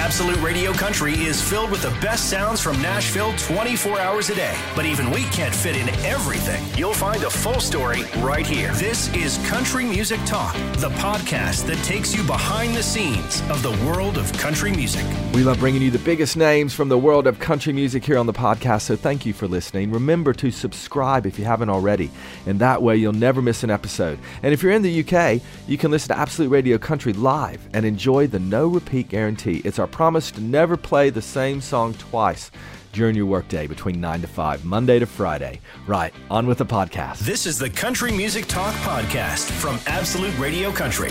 Absolute Radio Country is filled with the best sounds from Nashville 24 hours a day. But even we can't fit in everything. You'll find a full story right here. This is Country Music Talk, the podcast that takes you behind the scenes of the world of country music. We love bringing you the biggest names from the world of country music here on the podcast, so thank you for listening. Remember to subscribe if you haven't already, and that way you'll never miss an episode. And if you're in the UK, you can listen to Absolute Radio Country live and enjoy the no repeat guarantee. It's our promise to never play the same song twice during your workday between 9 to 5, Monday to Friday. Right, on with the podcast. This is the Country Music Talk podcast from Absolute Radio Country.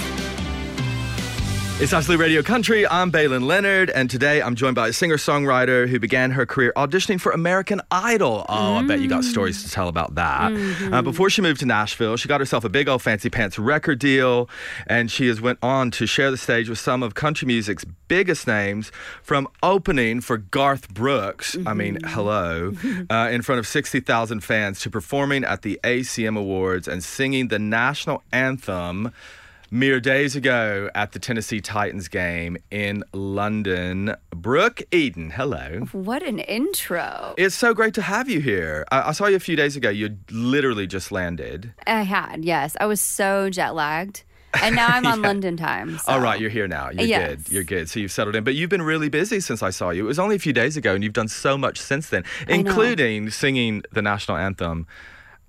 It's Absolute Radio Country. I'm Baylen Leonard, and today I'm joined by a singer songwriter who began her career auditioning for American Idol. Oh, mm. I bet you got stories to tell about that. Mm-hmm. Uh, before she moved to Nashville, she got herself a big old fancy pants record deal, and she has went on to share the stage with some of country music's biggest names, from opening for Garth Brooks. Mm-hmm. I mean, mm-hmm. hello, uh, in front of 60,000 fans, to performing at the ACM Awards and singing the national anthem mere days ago at the Tennessee Titans game in London. Brooke Eden, hello. What an intro. It's so great to have you here. I, I saw you a few days ago. You literally just landed. I had, yes. I was so jet lagged. And now I'm on yeah. London time. So. All right, you're here now. You're yes. good. You're good. So you've settled in. But you've been really busy since I saw you. It was only a few days ago, and you've done so much since then, including singing the national anthem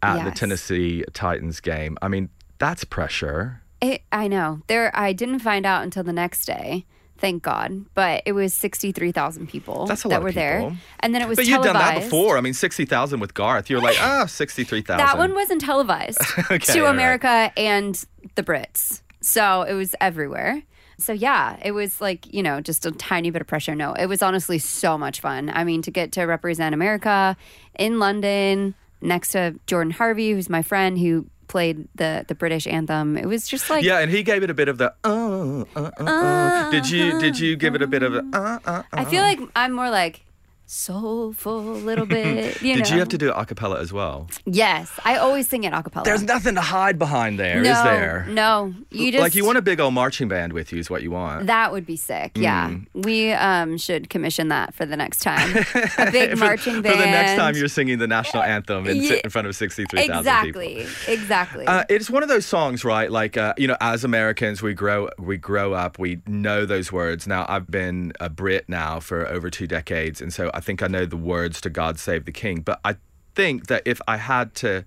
at yes. the Tennessee Titans game. I mean, that's pressure. It, I know. There, I didn't find out until the next day. Thank God, but it was sixty-three thousand people That's a that lot were there, and then it was. But you've done that before. I mean, sixty thousand with Garth. You're like, ah, oh, sixty-three thousand. That one wasn't televised okay, to America right. and the Brits, so it was everywhere. So yeah, it was like, you know, just a tiny bit of pressure. No, it was honestly so much fun. I mean, to get to represent America in London next to Jordan Harvey, who's my friend who played the the British anthem. It was just like yeah, and he gave it a bit of the uh, uh, uh, uh. Did you did you give it a bit of a uh, uh, I feel like I'm more like soulful little bit. You Did know. you have to do it a cappella as well? Yes, I always sing it a cappella. There's nothing to hide behind there, no, is there? No, you just like you want a big old marching band with you is what you want. That would be sick. Mm. Yeah, we um, should commission that for the next time. A big for, marching band for the next time you're singing the national anthem and yeah, sit in front of sixty-three thousand exactly, people. Exactly, exactly. Uh, it's one of those songs, right? Like uh, you know, as Americans, we grow we grow up, we know those words. Now I've been a Brit now for over two decades, and so I think I know the words to God Save the King. But I think that if I had to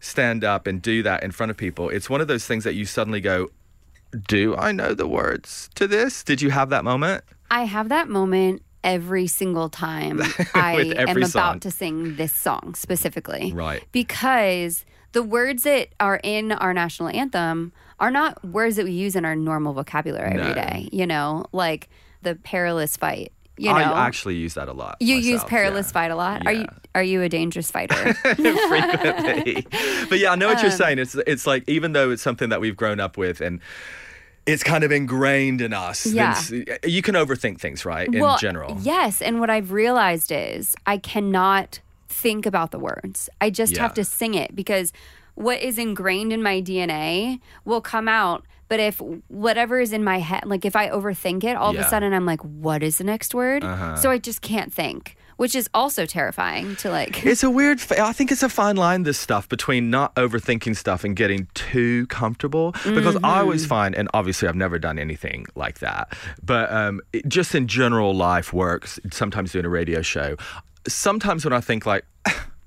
stand up and do that in front of people, it's one of those things that you suddenly go, Do I know the words to this? Did you have that moment? I have that moment every single time I am about to sing this song specifically. Right. Because the words that are in our national anthem are not words that we use in our normal vocabulary no. every day. You know, like the perilous fight you know, I actually use that a lot. You myself, use perilous yeah. fight a lot. Yeah. Are you are you a dangerous fighter? Frequently, but yeah, I know what um, you're saying. It's it's like even though it's something that we've grown up with and it's kind of ingrained in us. Yeah. You can overthink things, right? In well, general. Yes. And what I've realized is I cannot think about the words. I just yeah. have to sing it because what is ingrained in my DNA will come out but if whatever is in my head, like if I overthink it, all yeah. of a sudden I'm like, what is the next word? Uh-huh. So I just can't think which is also terrifying to like. It's a weird. I think it's a fine line. This stuff between not overthinking stuff and getting too comfortable. Because mm-hmm. I always find, and obviously I've never done anything like that, but um, it, just in general life works. Sometimes doing a radio show. Sometimes when I think like.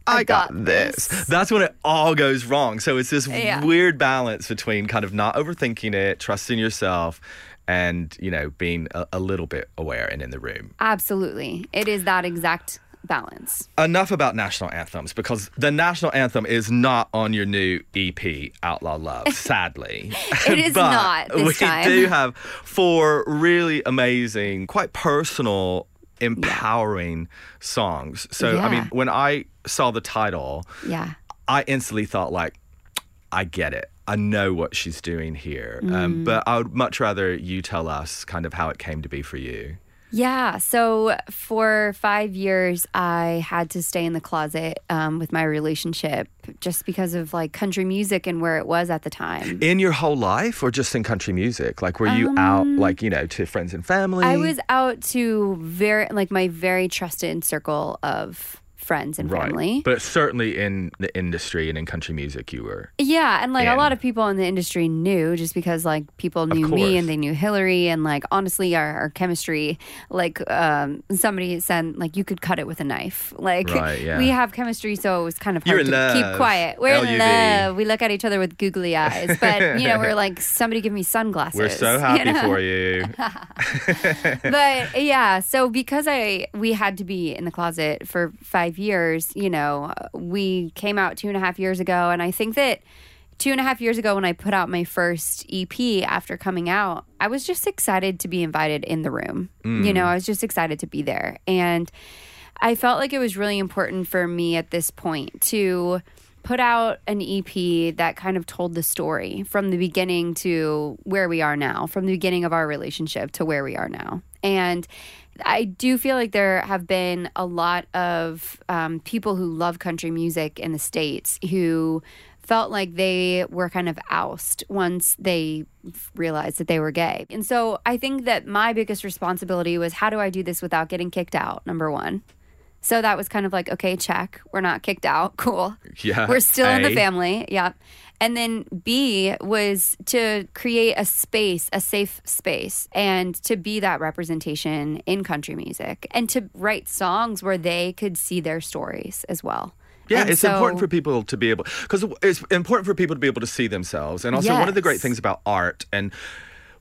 I, got, got this. this. That's when it all goes wrong. So it's this yeah. weird balance between kind of not overthinking it, trusting yourself, and you know being a, a, little bit aware and in the room absolutely it is that exact balance enough about national anthems because the national anthem is not on your new ep outlaw love sadly it is but not we time. do have four really amazing quite personal empowering yeah. songs so yeah. i mean when i saw the title, yeah, I instantly thought like, I get it. I know what she's doing here. Um, mm. Um, but I would much rather you tell us kind of how it came to be for you. Yeah. So for five years, I had to stay in the closet um, with my relationship just because of like country music and where it was at the time. In your whole life or just in country music? Like, were you out, like, you know, to friends and family? Um, I was out to very, like, my very trusted circle of friends and Right. family. But certainly in the industry and in country music, you were. Yeah, and like a lot of people in the industry knew just because like people knew me and they knew Hillary and like honestly our, our chemistry like um somebody said like you could cut it with a knife. Like Right, yeah. we have chemistry so it was kind of You're hard in to love. keep quiet. We're in love. We look at each other with googly eyes. But you know, we're like somebody give me sunglasses. We're so you happy know? for you. but yeah, so because I we had to be in the closet for five years, you know, we came out two and a half years ago, and I think that two and a half years ago when I put out my first EP after coming out, I was just excited to be invited in the room. You know, mm. I was just excited to be there, and I felt like it was really important for me at this point to put out an EP that kind of told the story from the beginning to where we are now, from the beginning of our relationship to where we are now. And I do feel like there have been a lot of um, people who love country music in the States who felt like they were kind of oust once they realized that they were gay. And so I think that my biggest responsibility was how do I do this without getting kicked out? Number one. So that was kind of like, okay, check. We're not kicked out. Cool. Yeah. We're still in the eh? family. Yeah. And then B was to create a space, a safe space, and to be that representation in country music and to write songs where they could see their stories as well. Yeah, And it's so- important for people to be able because it's important for people to be able to see themselves. And also, one of the great things about art and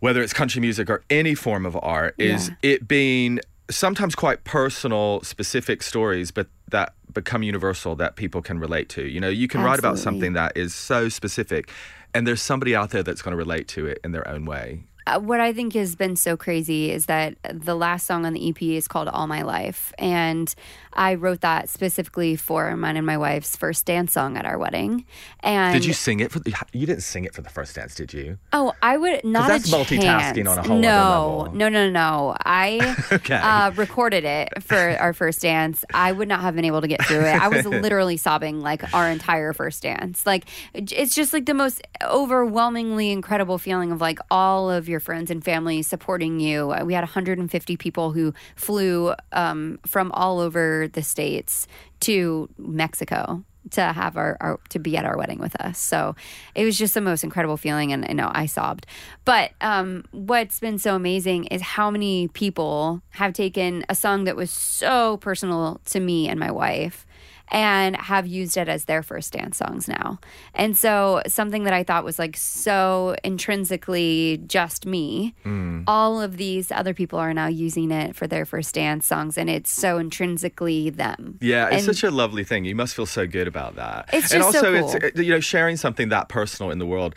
whether it's country music or any form of art is Yeah. it being sometimes quite personal, specific stories, but that become universal that people can relate to. You know, you can write about something that is so specific, and there's somebody out there that's going to relate to it in their own way. Uh, what I think has been so crazy is that the last song on the EP is called All My Life. And I wrote that specifically for mine and my wife's first dance song at our wedding. And Did you sing it for? The, you didn't sing it for the first dance, did you? Oh, I would not. that's multitasking chance. on a whole other no. No, no, no, I Okay. uh, recorded it for our first dance. I would not have been able to get through it. I was literally sobbing like our entire first dance. Like it's just like the most overwhelmingly incredible feeling of like all of your friends and family supporting you. Uh, We had 150 people who flew um, from all over the states to Mexico to have our, our to be at our wedding with us. So it was just the most incredible feeling, and you know I sobbed. But um, what's been so amazing is how many people have taken a song that was so personal to me and my wife. And have used it as their first dance songs now. And so, something that I thought was like so intrinsically just me, hmm. all of these other people are now using it for their first dance songs, and it's so intrinsically them. Yeah, it's And- such a lovely thing. You must feel so good about that. It's and just so also cool. it's you know sharing something that personal in the world.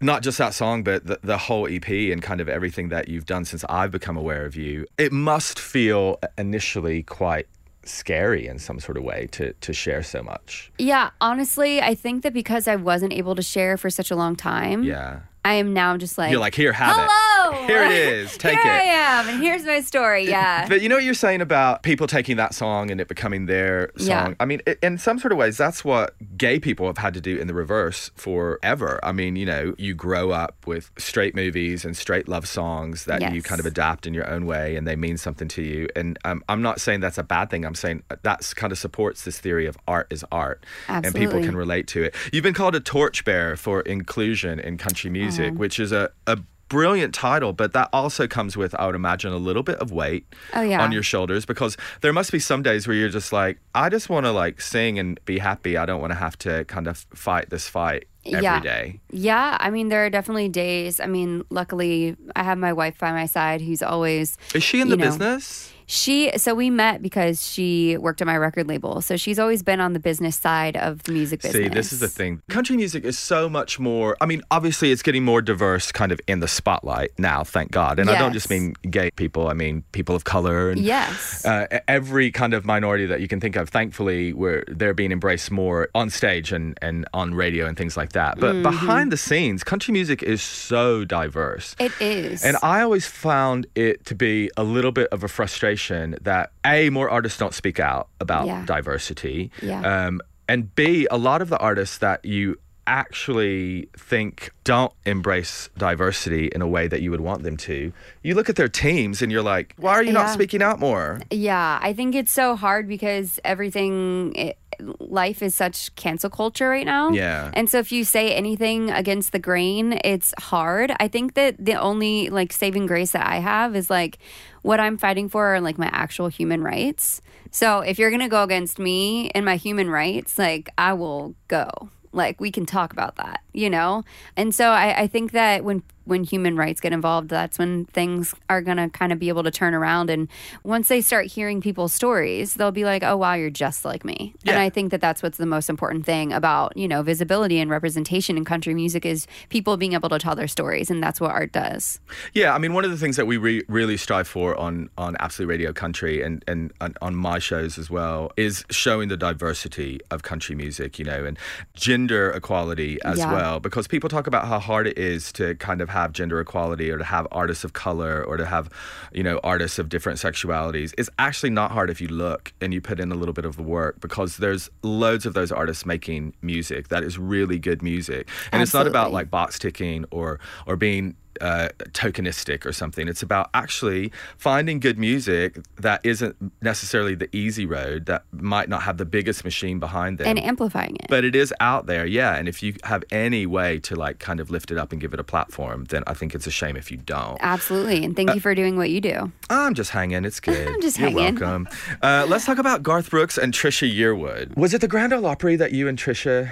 Not just that song, but the, the whole EP and kind of everything that you've done since I've become aware of you. It must feel initially quite scary in some sort of way to to share so much. Yeah, honestly, I think that because I wasn't able to share for such a long time, Yeah. I am now just like, You're like, here, have hello, it. Here it is. Take Here it. I am, and here's my story. Yeah, But you know what you're saying about people taking that song and it becoming their song? Yeah. I mean, in some sort of ways, that's what gay people have had to do in the reverse forever. I mean, you know, you grow up with straight movies and straight love songs that you kind of adapt in your own way and they mean something to you. And um, I'm not saying that's a bad thing. I'm saying that's kind of supports this theory of art is art and people can relate to it. You've been called a torchbearer for inclusion in country music, Uh-huh. which is a, a brilliant title, but that also comes with, I would imagine, a little bit of weight Oh, yeah. on your shoulders because there must be some days where you're just like, I just want to like sing and be happy. I don't want to have to kind of fight this fight every day. yeah. Yeah, I mean, there are definitely days. I mean, luckily, I have my wife by my side who's always. Is she in the know, business? She so we met because she worked at my record label. So she's always been on the business side of the music business. See, this is the thing. Country music is so much more. I mean, obviously, it's getting more diverse, kind of in the spotlight now. Thank God. And I don't just mean gay people. I mean people of color and Yes. uh, every kind of minority that you can think of. Thankfully, where they're being embraced more on stage and and on radio and things like that. But Mm-hmm. behind the scenes, country music is so diverse. It is. And I always found it to be a little bit of a frustration that A, more artists don't speak out about Yeah. diversity. Yeah. Um, and B, a lot of the artists that you actually think don't embrace diversity in a way that you would want them to, you look at their teams and you're like, why are you not speaking out more? Yeah, I think it's so hard because everything, it, life is such cancel culture right now. Yeah. And so if you say anything against the grain, it's hard. I think that the only like saving grace that I have is like what I'm fighting for are like my actual human rights. So if you're going to go against me and my human rights, like I will go. Like we can talk about that, you know? And so I, I think that when when human rights get involved, that's when things are gonna kind of be able to turn around. And once they start hearing people's stories, they'll be like, "Oh wow, you're just like me." And I think that that's what's the most important thing about you know visibility and representation in country music is people being able to tell their stories, and that's what art does. Yeah, I mean, one of the things that we re- really strive for on on Absolute Radio Country and, and and on my shows as well is showing the diversity of country music, you know, and gender equality as Yeah. well. Because people talk about how hard it is to kind of have gender equality or to have artists of color or to have, you know, artists of different sexualities. It's actually not hard if you look and you put in a little bit of the work because there's loads of those artists making music that is really good music. And it's not about like box ticking or or being uh, tokenistic or something. It's about actually finding good music that isn't necessarily the easy road, that might not have the biggest machine behind them. And amplifying it. but it is out there, yeah. And if you have any way to like kind of lift it up and give it a platform, then I think it's a shame if you don't. Absolutely. And thank you for doing what you do. I'm just hanging. It's good. I'm just You're hanging. welcome. Uh, let's talk about Garth Brooks and Trisha Yearwood. Was it the Grand Ole Opry that you and Trisha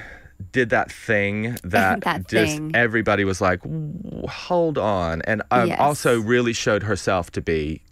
did that thing that, That just thing. everybody was like, hold on, and um, Yes. also really showed herself to be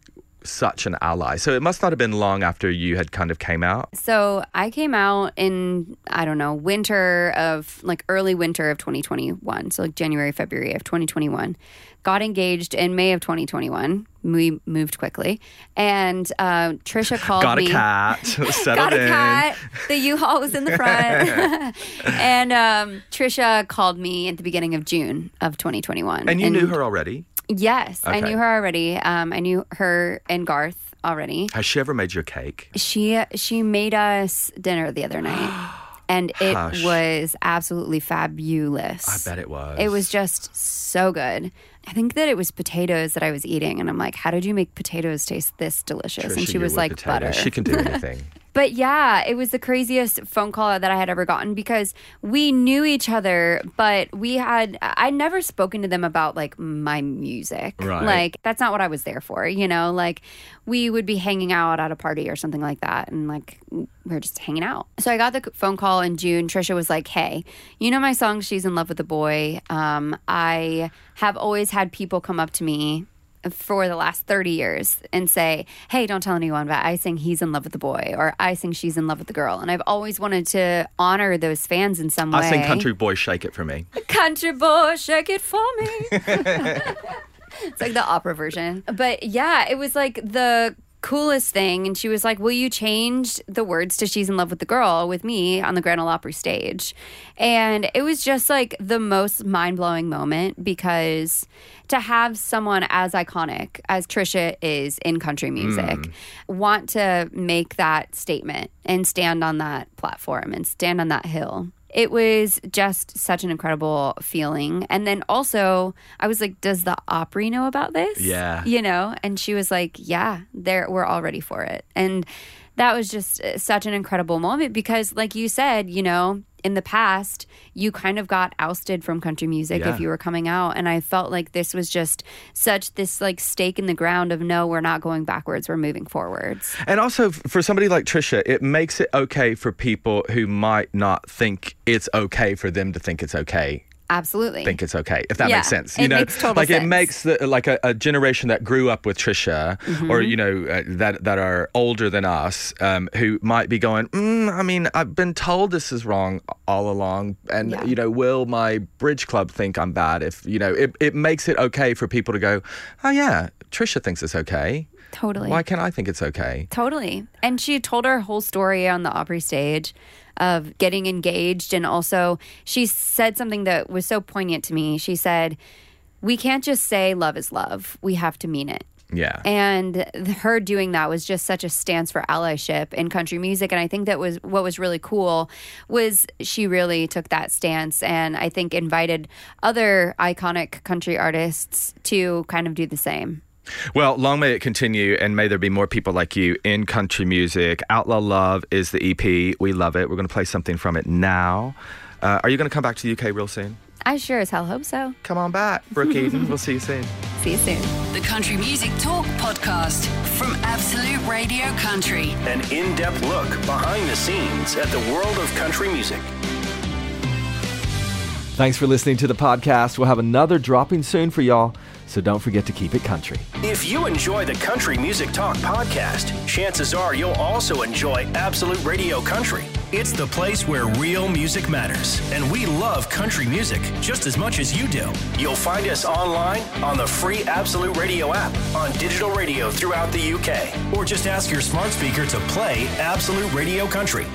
such an ally. So it must not have been long after you had kind of came out. So I came out in I don't know winter of like early winter of 2021, so like January February of 2021. Got engaged in May of 2021. We moved quickly, and uh, Trisha called Got a me. cat, settled Got a in. cat. The U-Haul was in the front, and um, Trisha called me at the beginning of June of 2021. And you knew her already. Yes, I knew her already. Um, I knew her and Garth already. Has she ever made your cake? She she made us dinner the other night, and it Hush. was absolutely fabulous. I bet it was. It was just so good. I think that it was potatoes that I was eating, and I'm like, "How did you make potatoes taste this delicious?" and she was like. "Butter." She can do anything. But yeah, it was the craziest phone call that I had ever gotten because we knew each other, but we had I'd never spoken to them about like my music. Right. Like that's not what I was there for, you know? Like we would be hanging out at a party or something like that and like we were just hanging out. So I got the phone call in June. Trisha was like, "Hey, you know my song She's in Love with the Boy? Um I have always had people come up to me for the last 30 years and say, Hey, don't tell anyone, but I sing He's in Love with the Boy or I sing She's in Love with the Girl. And I've always wanted to honor those fans in some way. I sing Country Boy Shake It for me. Country boy, shake it for me. it's like the opera version. But yeah, it was like the coolest thing. And she was like, Will you change the words to She's in Love with the Girl with me on the Grand Ole Opry stage? And it was just like the most mind blowing moment because to have someone as iconic as Trisha is in country hmm. music want to make that statement and stand on that platform and stand on that hill it was just such an incredible feeling. And then also, I was like, "Does the Opry know about this?" Yeah. you know. And she was like, "Yeah, there, we're all ready for it." And that was just uh, such an incredible moment because, like you said, you know, in the past, you kind of got ousted from country music Yeah. if you were coming out, and I felt like this was just such this like stake in the ground of no, we're not going backwards, we're moving forwards. And also for somebody like Trisha, it makes it okay for people who might not think it's okay for them to think it's okay absolutely think it's okay if that Yeah, makes sense. You know, like it makes the, like a, a generation that grew up with Trisha, Mm-hmm. or you know uh, that that are older than us, um, who might be going. Mm, I mean, I've been told this is wrong all along, and Yeah. you know, will my bridge club think I'm bad? If you know, it it makes it okay for people to go. Oh yeah, Trisha thinks it's okay. totally Why can't I think it's okay? Totally. And she told her whole story on the Opry stage of getting engaged. And also, she said something that was so poignant to me. She said, We can't just say love is love, we have to mean it. Yeah. And her doing that was just such a stance for allyship in country music. And I think that was what was really cool was she really took that stance and I think invited other iconic country artists to kind of do the same. Well, long may it continue, and may there be more people like you in country music. Outlaw Love is the EP. We love it. We're going to play something from it now. Uh, are you going to come back to the UK real soon? I sure as hell hope so. Come on back, Brooke Eden. We'll see you soon. See you soon. The Country Music Talk podcast from Absolute Radio Country. An in depth look behind the scenes at the world of country music. Thanks for listening to the podcast. We'll have another dropping soon for y'all, so don't forget to keep it country. If you enjoy the Country Music Talk podcast, chances are you'll also enjoy Absolute Radio Country. It's the place where real music matters, and we love country music just as much as you do. You'll find us online on the free Absolute Radio app, on digital radio throughout the UK, or just ask your smart speaker to play Absolute Radio Country.